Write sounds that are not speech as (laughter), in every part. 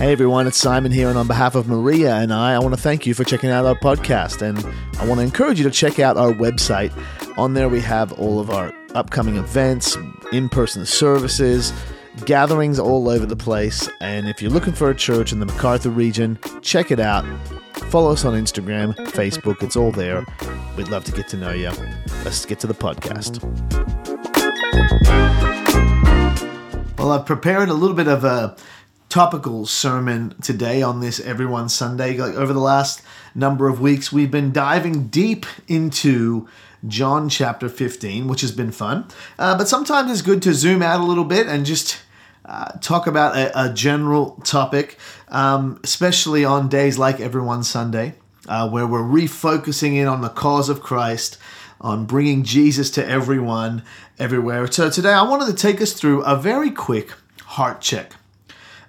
Hey everyone, it's Simon here, and on behalf of Maria and I, I want to thank you for checking out our podcast. And I want to encourage you to check out our website. On there, we have all of our upcoming events, in person services, gatherings all over the place. And if you're looking for a church in the Macarthur region, check it out. Follow us on Instagram, Facebook, it's all there. We'd love to get to know you. Let's get to the podcast. Well, I've prepared a little bit of a topical sermon today on this Everyone Sunday. Like over the last number of weeks, we've been diving deep into John chapter 15, which has been fun. Uh, but sometimes it's good to zoom out a little bit and just uh, talk about a, a general topic, um, especially on days like Everyone Sunday, uh, where we're refocusing in on the cause of Christ. On bringing Jesus to everyone, everywhere. So, today I wanted to take us through a very quick heart check.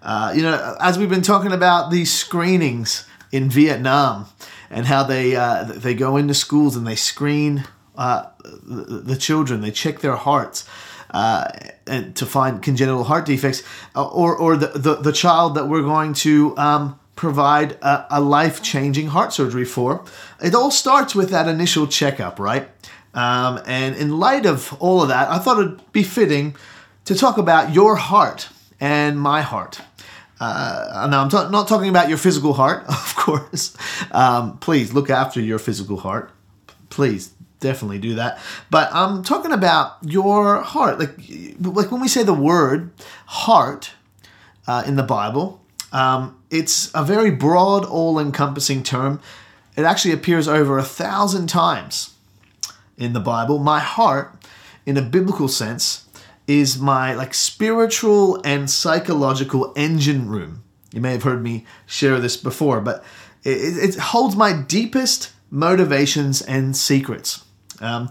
Uh, you know, as we've been talking about these screenings in Vietnam and how they uh, they go into schools and they screen uh, the, the, children, they check their hearts. Uh, and to find congenital heart defects, uh, or or the, the, the child that we're going to um, provide a, a life changing heart surgery for. It all starts with that initial checkup, right? Um, and in light of all of that, I thought it'd be fitting to talk about your heart and my heart. Uh, now, I'm not talking about your physical heart, (laughs) of course. Um, please look after your physical heart. Please, definitely do that. But I'm talking about your heart. Like, like when we say the word heart uh, in the Bible, um, it's a very broad, all encompassing term. It actually appears over a thousand times in the Bible. My heart, in a biblical sense, is my like spiritual and psychological engine room. You may have heard me share this before, but it, it holds my deepest motivations and secrets. Um,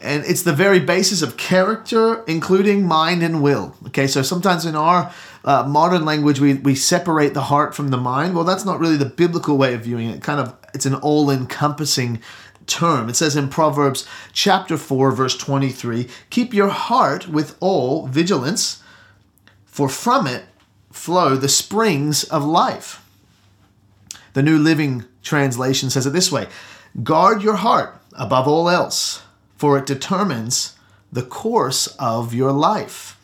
and it's the very basis of character, including mind and will. Okay, so sometimes in our uh, modern language, we, we separate the heart from the mind. Well, that's not really the biblical way of viewing it. Kind of, it's an all encompassing term. It says in Proverbs chapter 4 verse 23, "Keep your heart with all vigilance, for from it flow the springs of life." The New Living Translation says it this way, "Guard your heart above all else, for it determines the course of your life."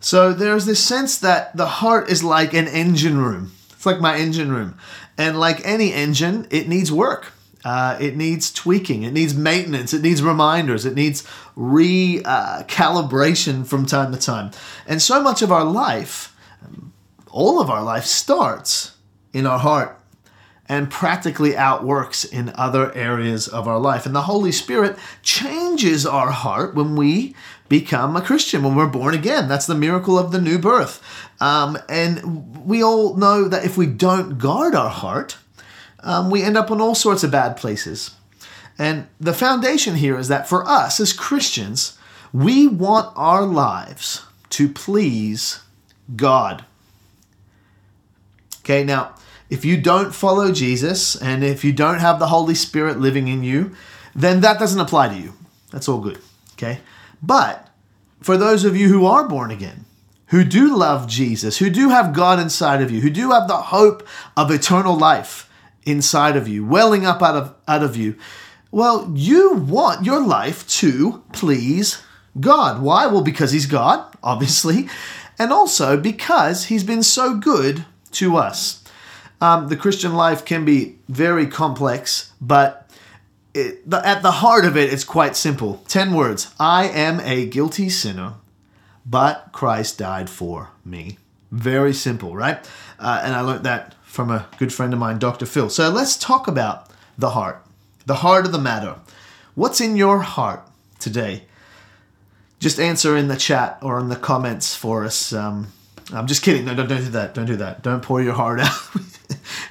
So there's this sense that the heart is like an engine room. It's like my engine room. And like any engine, it needs work. Uh, it needs tweaking. It needs maintenance. It needs reminders. It needs recalibration uh, from time to time. And so much of our life, all of our life, starts in our heart and practically outworks in other areas of our life. And the Holy Spirit changes our heart when we become a Christian, when we're born again. That's the miracle of the new birth. Um, and we all know that if we don't guard our heart, um, we end up in all sorts of bad places. And the foundation here is that for us as Christians, we want our lives to please God. Okay, now, if you don't follow Jesus and if you don't have the Holy Spirit living in you, then that doesn't apply to you. That's all good. Okay? But for those of you who are born again, who do love Jesus, who do have God inside of you, who do have the hope of eternal life, inside of you, welling up out of out of you. Well, you want your life to please God. Why? Well, because he's God, (laughs) obviously, and also because he's been so good to us. Um, the Christian life can be very complex, but it, the, at the heart of it, it's quite simple. Ten words I am a guilty sinner, but Christ died for me. Very simple, right? Uh, and I learned that from a good friend of mine, Dr. Phil. So let's talk about the heart, the heart of the matter. What's in your heart today? Just answer in the chat or in the comments for us. Um, I'm just kidding. No, don't, don't do that. Don't do that. Don't pour your heart (laughs) out.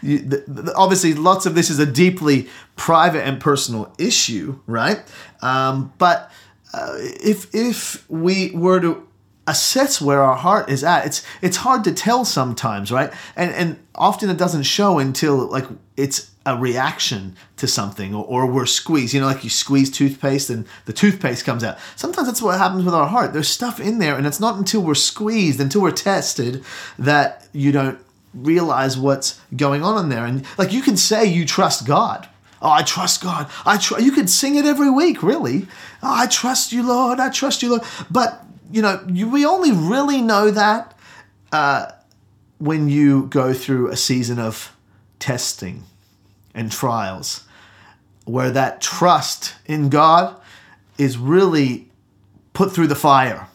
you, the, the, obviously, lots of this is a deeply private and personal issue, right? Um, but uh, if if we were to assess where our heart is at. It's it's hard to tell sometimes, right? And and often it doesn't show until like it's a reaction to something or, or we're squeezed. You know, like you squeeze toothpaste and the toothpaste comes out. Sometimes that's what happens with our heart. There's stuff in there, and it's not until we're squeezed, until we're tested, that you don't realize what's going on in there. And like you can say you trust God. Oh, I trust God. I tr-. you could sing it every week, really. Oh, I trust you, Lord. I trust you, Lord. But you know, you, we only really know that uh, when you go through a season of testing and trials, where that trust in God is really put through the fire.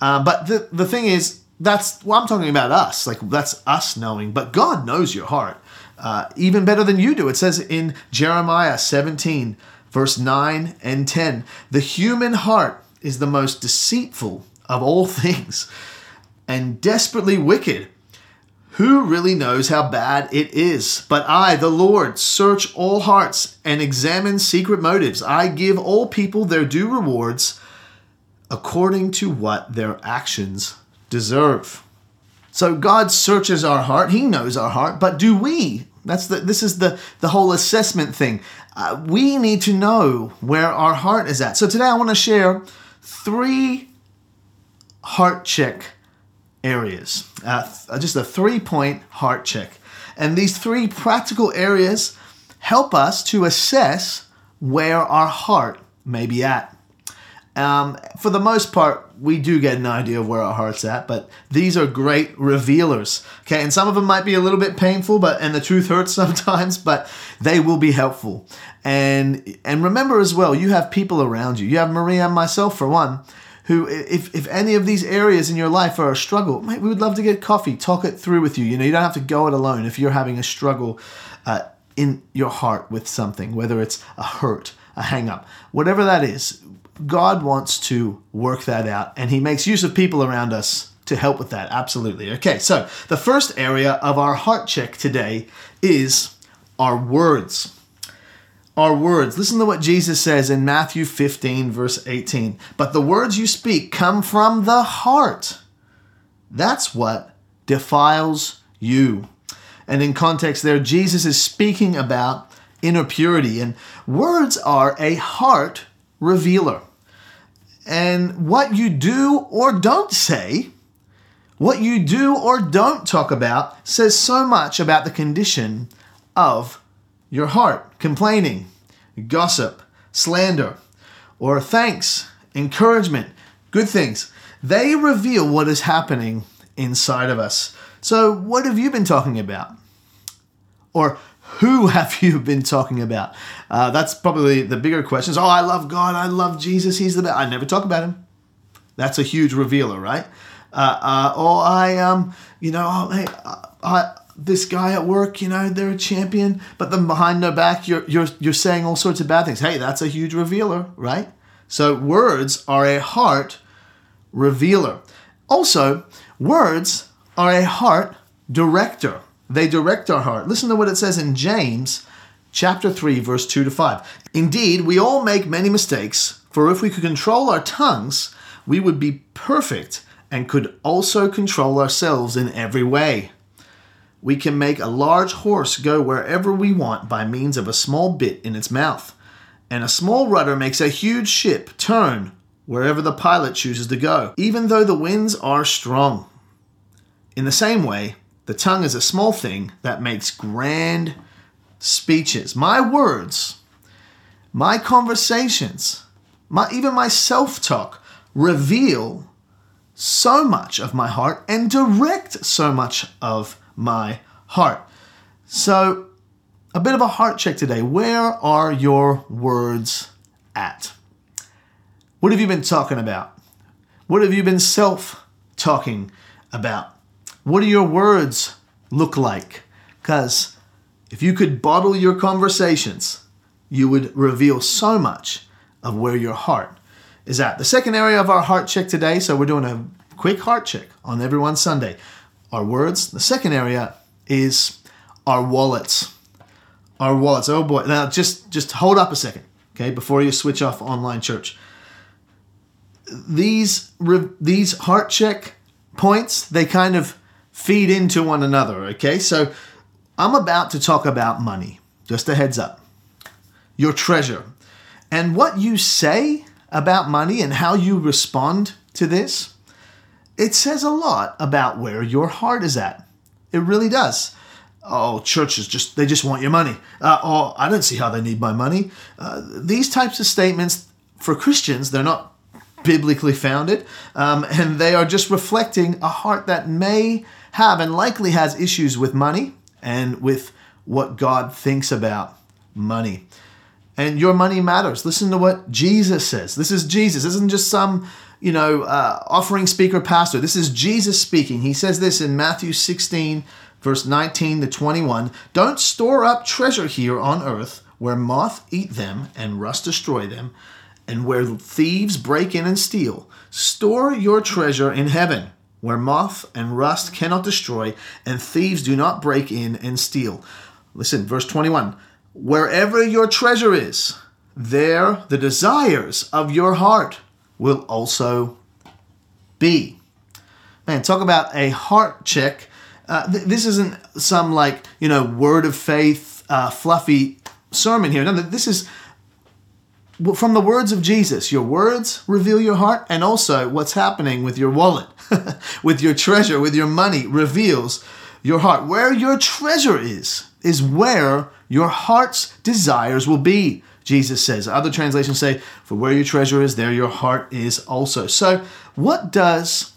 Uh, but the the thing is, that's well, I'm talking about us. Like that's us knowing, but God knows your heart uh, even better than you do. It says in Jeremiah 17, verse 9 and 10, the human heart is the most deceitful of all (laughs) things and desperately wicked. Who really knows how bad it is? But I, the Lord, search all hearts and examine secret motives. I give all people their due rewards according to what their actions deserve. So God searches our heart. He knows our heart, but do we? That's the this is the the whole assessment thing. Uh, we need to know where our heart is at. So today I want to share three heart check areas. Uh, just a three point heart check. And these three practical areas help us to assess where our heart may be at. Um, for the most part, we do get an idea of where our heart's at, but these are great revealers. Okay, and some of them might be a little bit painful, but and the truth (laughs) hurts sometimes, but they will be helpful. And and remember as well, you have people around you. You have Maria and myself for one, who if if any of these areas in your life are a struggle, mate, we would love to get coffee, talk it through with you. You know, you don't have to go it alone if you're having a struggle uh, in your heart with something, whether it's a hurt, a hang up, whatever that is God wants to work that out, and He makes use of people around us to help with that. Absolutely. Okay, so the first area of our heart check today is our words. Our words. Listen to what Jesus says in Matthew 15, verse 18. But the words you speak come from the heart. That's what defiles you. And in context, there, Jesus is speaking about inner purity, and words are a heart revealer. And what you do or don't say, what you do or don't talk about, says so much about the condition of your heart. Complaining, gossip, slander, or thanks, encouragement, good things. They reveal what is happening inside of us. So, what have you been talking about? Or who (laughs) have you been talking about? Uh, that's probably the bigger questions. Oh, I love God. I love Jesus. He's the best. I never talk about him. That's a huge revealer, right? Uh, uh, or I, um, you know, oh, hey, I, this guy at work, you know, they're a champion, but then behind their back, you're you're you're saying all sorts of bad things. Hey, that's a huge revealer, right? So words are a heart revealer. Also, words are a heart director. They direct our heart. Listen to what it says in James chapter 3 verse 2 to 5. Indeed, we all make many mistakes, for if we could control our tongues, we would be perfect and could also control ourselves in every way. We can make a large horse go wherever we want by means of a small bit in its mouth, and a small rudder makes a huge ship turn wherever the pilot chooses to go, even though the winds are strong. In the same way, the tongue is a small thing that makes grand speeches. My words, my conversations, my even my self-talk reveal so much of my heart and direct so much of my heart. So, a bit of a heart check today. Where are your words at? What have you been talking about? What have you been self talking about? What do your words look like? Because if you could bottle your conversations, you would reveal so much of where your heart is at. The second area of our heart check today, so we're doing a quick heart check on every one Sunday. Our words. The second area is our wallets. Our wallets. Oh boy. Now just just hold up a second, okay, before you switch off online church. These these heart check points, they kind of feed into one another, okay? So I'm about to talk about money, just a heads up. Your treasure. And what you say about money and how you respond to this, it says a lot about where your heart is at. It really does. Oh, churches just they just want your money. Uh, oh, I don't see how they need my money. Uh, these types of statements for Christians, they're not biblically founded, um, and they are just reflecting a heart that may have and likely has issues with money and with what God thinks about money. And your money matters. Listen to what Jesus says. This is Jesus. This isn't just some, you know, uh, offering speaker pastor. This is Jesus speaking. He says this in Matthew 16, verse 19 to 21. Don't store up treasure here on earth where moth eat them and rust destroy them and where thieves break in and steal. Store your treasure in heaven, where moth and rust cannot destroy, and thieves do not break in and steal. Listen, verse 21 Wherever your treasure is, there the desires of your heart will also be. Man, talk about a heart check. Uh, th- this isn't some like, you know, word of faith, uh, fluffy sermon here. No, this is from the words of Jesus, your words reveal your heart, and also what's happening with your wallet, (laughs) with your treasure, with your money reveals your heart. Where your treasure is, is where your heart's desires will be, Jesus says. Other translations say, For where your treasure is, there your heart is also. So, what does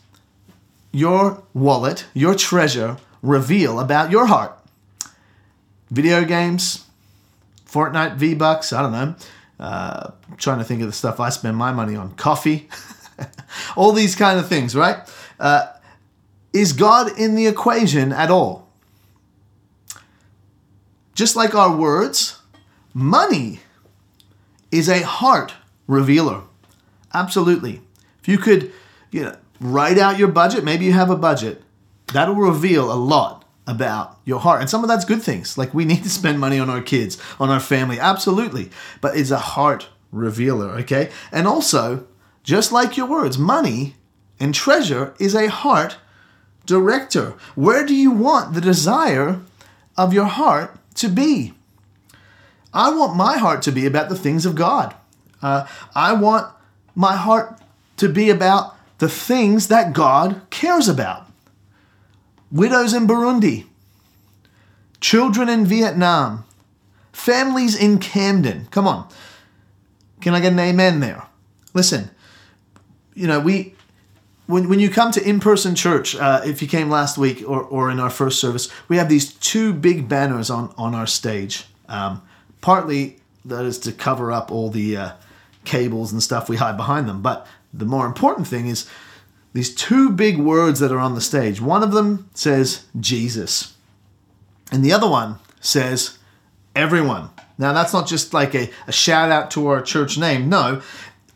your wallet, your treasure, reveal about your heart? Video games, Fortnite V Bucks, I don't know uh, trying to think of the stuff I spend my money on. Coffee, (laughs) all these kind of things, right? Uh, is God in the equation at all? Just like our words, money is a heart revealer. Absolutely. If you could, you know, write out your budget, maybe you have a budget, that'll reveal a lot about your heart. And some of that's good things. Like we (laughs) need to spend money on our kids, on our family. Absolutely. But it's a heart revealer, okay? And also, just like your words, money and treasure is a heart director. Where do you want the desire of your heart to be? I want my heart to be about the things of God. Uh, I want my heart to be about the things that God cares about widows in Burundi, children in Vietnam, families in Camden. Come on. Can I get an amen there? Listen, you know, we when, when you come to in-person church, uh, if you came last week or, or in our first service, we have these two big banners on, on our stage. Um, partly that is to cover up all the uh, cables and stuff we hide behind them. But the more important thing is these two big words that are on the stage. One of them says Jesus, and the other one says everyone. Now, that's not just like a, a shout out to our church name. No,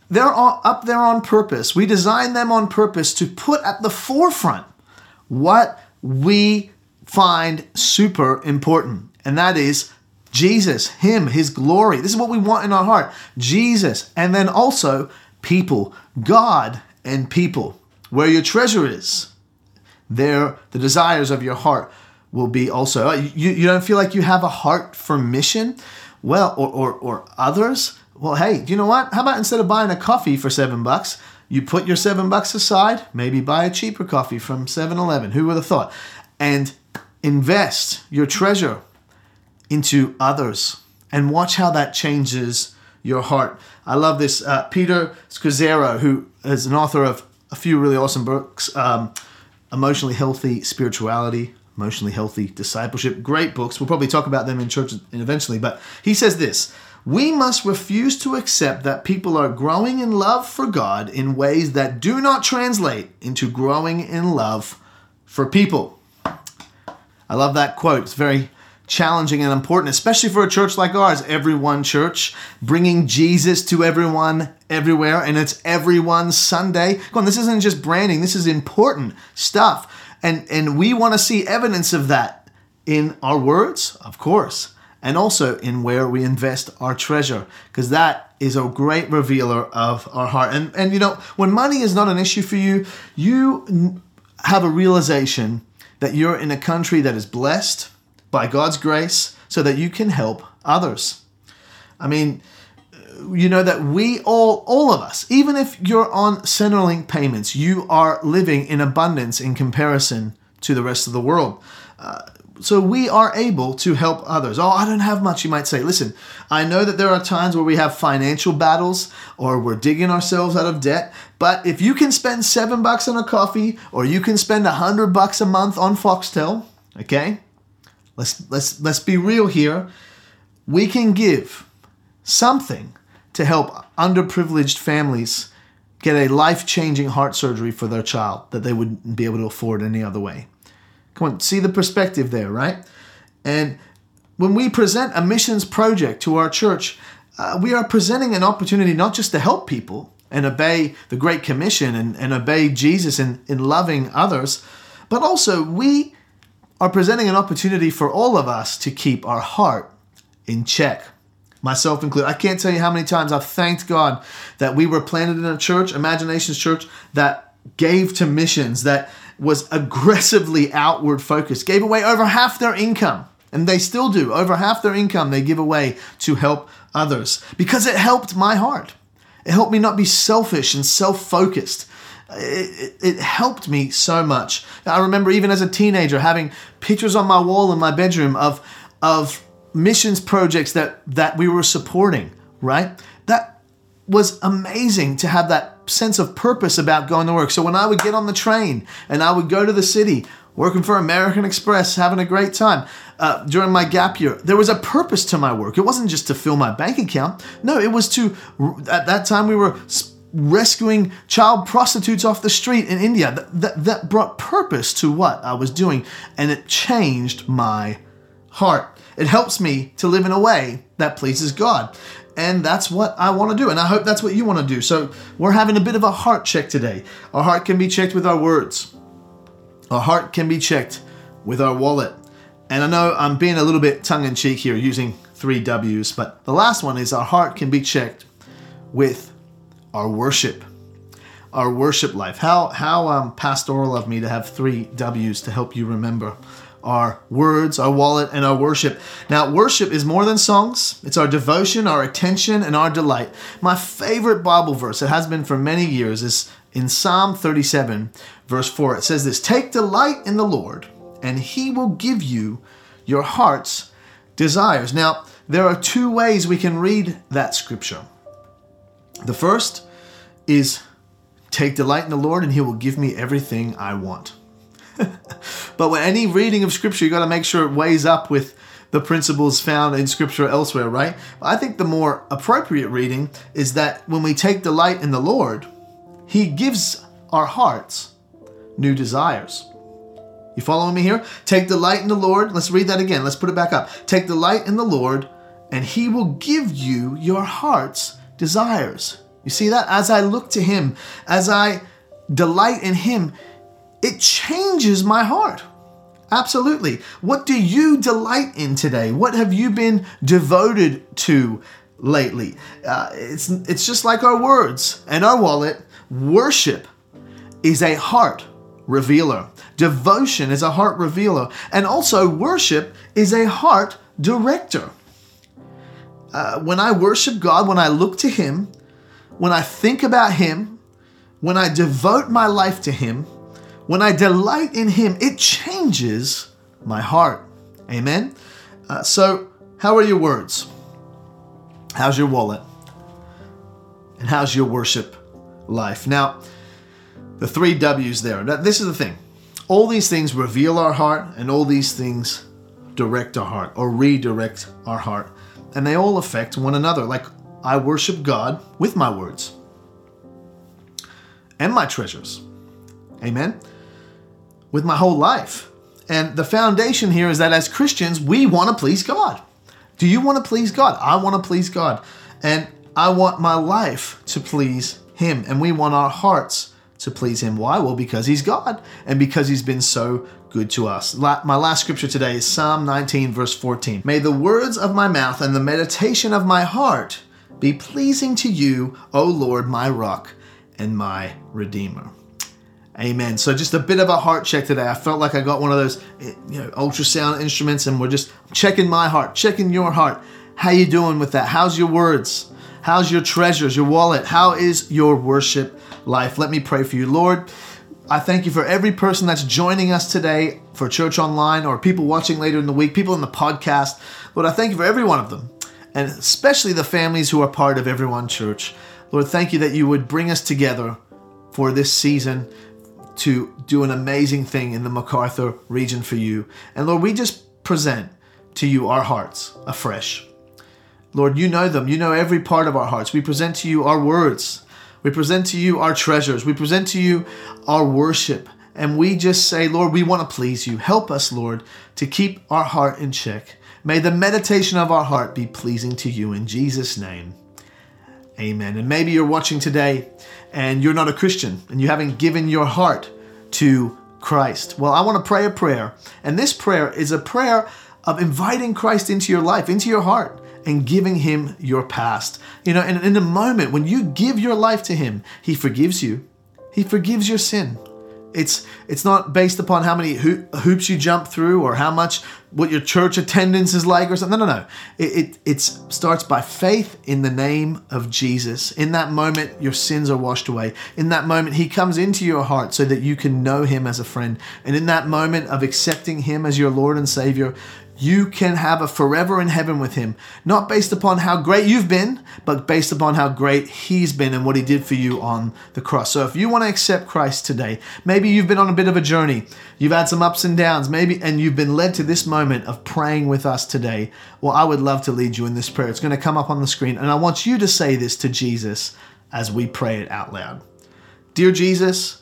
they're up there on purpose. We designed them on purpose to put at the forefront what we find super important, and that is Jesus, Him, His glory. This is what we want in our heart Jesus, and then also people, God and people. Where your treasure is, there the desires of your heart will be also. Uh, you, you don't feel like you have a heart for mission? Well, or, or, or others? Well, hey, you know what? How about instead of buying a coffee for seven bucks, you put your seven bucks aside, maybe buy a cheaper coffee from 7 Eleven. Who would have thought? And invest your treasure into others and watch how that changes your heart. I love this. Uh, Peter Scazzero, who is an author of a few really awesome books um, Emotionally Healthy Spirituality, Emotionally Healthy Discipleship. Great books. We'll probably talk about them in church eventually. But he says this We must refuse to accept that people are growing in love for God in ways that do not translate into growing in love for people. I love that quote. It's very challenging and important, especially for a church like ours, everyone church, bringing Jesus to everyone everywhere, and it's Everyone Sunday. Come on, this isn't just branding, this is important stuff. And, and we want to see evidence of that in our words, of course, and also in where we invest our treasure, because that is a great revealer of our heart. And, and you know, when money is not an issue for you, you have a realization that you're in a country that is blessed by God's grace so that you can help others. I mean, you know that we all, all of us, even if you're on Centrelink payments, you are living in abundance in comparison to the rest of the world. Uh, so we are able to help others. Oh, I don't have much, you might say. Listen, I know that there are times where we have financial battles or we're digging ourselves out of debt, but if you can spend seven bucks on a coffee or you can spend a hundred bucks a month on Foxtel, okay? Let's let's let's be real here. We can give something to help underprivileged families get a life-changing heart surgery for their child that they wouldn't be able to afford any other way. Come on, see the perspective there, right? And when we present a missions project to our church, uh, we are presenting an opportunity not just to help people and obey the Great Commission and, and obey Jesus in, in loving others, but also we are presenting an opportunity for all of us to keep our heart in check. Myself included. I can't tell you how many times I've thanked God that we were planted in a church, Imaginations Church, that gave to missions, that was aggressively outward focused, gave away over half their income, and they still do. Over half their income they give away to help others because it helped my heart. It helped me not be selfish and self focused. It, it, helped me so much. I remember even as a teenager having pictures on my wall in my bedroom of, of missions projects that, that we were supporting, right? That was amazing to have that sense of purpose about going to work. So when I would get on the train and I would go to the city, working for American Express, having a great time uh, during my gap year, there was a purpose to my work. It wasn't just to fill my bank account. No, it was to, at that time, we were rescuing child prostitutes off the street in India. That, that, that brought purpose to what I was doing, and it changed my heart. It helps me to live in a way that pleases God. And that's what I want to do. And I hope that's what you want to do. So we're having a bit of a heart check today. Our heart can be checked with our words, our heart can be checked with our wallet. And I know I'm being a little bit tongue in cheek here using three W's, but the last one is our heart can be checked with our worship. Our worship life. How how um, pastoral of me to have three W's to help you remember our words, our wallet, and our worship. Now, worship is more than songs, it's our devotion, our attention, and our delight. My favorite Bible verse, it has been for many years, is in Psalm 37, verse 4. It says this Take delight in the Lord, and he will give you your heart's desires. Now, there are two ways we can read that scripture. The first is take delight in the Lord, and he will give me everything I want. (laughs) but with any reading of Scripture, you got to make sure it weighs up with the principles found in Scripture elsewhere, right? I think the more appropriate reading is that when we take delight in the Lord, He gives our hearts new desires. You following me here? Take delight in the Lord. Let's read that again. Let's put it back up. Take delight in the Lord, and He will give you your heart's desires. You see that? As I look to Him, as I delight in Him, it changes my heart. Absolutely. What do you delight in today? What have you been devoted to lately? Uh, it's, it's just like our words and our wallet. Worship is a heart revealer, devotion is a heart revealer, and also worship is a heart director. Uh, when I worship God, when I look to Him, when I think about Him, when I devote my life to Him, when I delight in Him, it changes my heart. Amen? Uh, so, how are your words? How's your wallet? And how's your worship life? Now, the three W's there. This is the thing. All these things reveal our heart, and all these things direct our heart or redirect our heart. And they all affect one another. Like, I worship God with my words and my treasures. Amen with my whole life. And the foundation here is that as Christians, we want to please God. Do you want to please God? I want to please God. And I want my life to please Him. And we want our hearts to please Him. Why? Well, because He's God and because He's been so good to us. My last scripture today is Psalm 19, verse 14. May the words of my mouth and the meditation of my heart be pleasing to you, O Lord, my rock and my redeemer. Amen. So just a bit of a heart check today. I felt like I got one of those, eh, you know, ultrasound instruments, and we're just checking my heart, checking your heart. How you doing with that? How's your words? How's your treasures, your wallet? How is your worship life? Let me pray for you, Lord. I thank you for every person that's joining us today for church online or people watching later in the week, people in the podcast. Lord, I thank you for every one of them, and especially the families who are part of Everyone Church. Lord, thank you that you would bring us together for this season to do an amazing thing in the Macarthur region for you. And Lord, we just present to you our hearts afresh. Lord, you know them. You know every part of our hearts. We present to you our words. We present to you our treasures. We present to you our worship. And we just say, Lord, we want to please you. Help us, Lord, to keep our heart in check. May the meditation of our heart be pleasing to you in Jesus' name. Amen. And maybe you're watching today and you're not a Christian and you haven't given your heart to Christ. Well, I want to pray a prayer. And this prayer is a prayer of inviting Christ into your life, into your heart and giving him your past. You know, and in a moment when you give your life to him, he forgives you. He forgives your sin. It's it's not based upon how many ho- hoops you jump through or how much what your church attendance is like or something. No, no, no. It, it it starts by faith in the name of Jesus. In that moment, your sins are washed away. In that moment, He comes into your heart so that you can know Him as a friend. And in that moment of accepting Him as your Lord and Savior, you can have a forever in heaven with him, not based upon how great you've been, but based upon how great he's been and what he did for you on the cross. So if you want to accept Christ today, maybe you've been on a bit of a journey, you've had some ups and downs, maybe, and you've been led to this moment of praying with us today. Well, I would love to lead you in this prayer. It's going to come up on the screen, and I want you to say this to Jesus as we pray it out loud. Dear Jesus,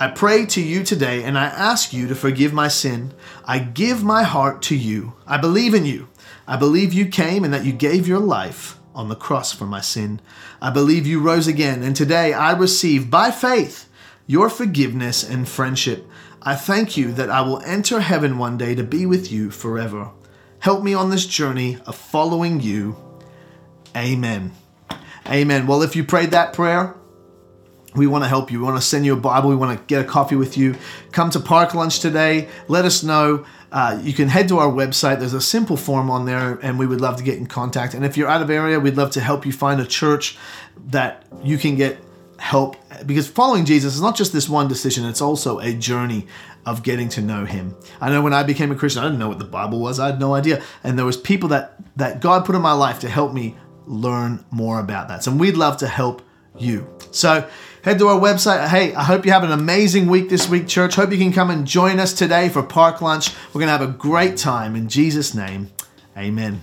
I pray to you today and I ask you to forgive my sin. I give my heart to you. I believe in you. I believe you came and that you gave your life on the cross for my sin. I believe you rose again, and today I receive by faith your forgiveness and friendship. I thank you that I will enter heaven one day to be with you forever. Help me on this journey of following you. Amen. Amen. Well, if you prayed that prayer, we want to help you. We want to send you a Bible. We want to get a coffee with you. Come to Park Lunch today. Let us know. Uh, you can head to our website. There's a simple form on there, and we would love to get in contact. And if you're out of area, we'd love to help you find a church that you can get help. Because following Jesus is not just this one decision; it's also a journey of getting to know Him. I know when I became a Christian, I didn't know what the Bible was. I had no idea, and there was people that that God put in my life to help me learn more about that. So we'd love to help you. So head to our website. Hey, I hope you have an amazing week this week, church. Hope you can come and join us today for Park Lunch. We're going to have a great time. In Jesus' name, amen.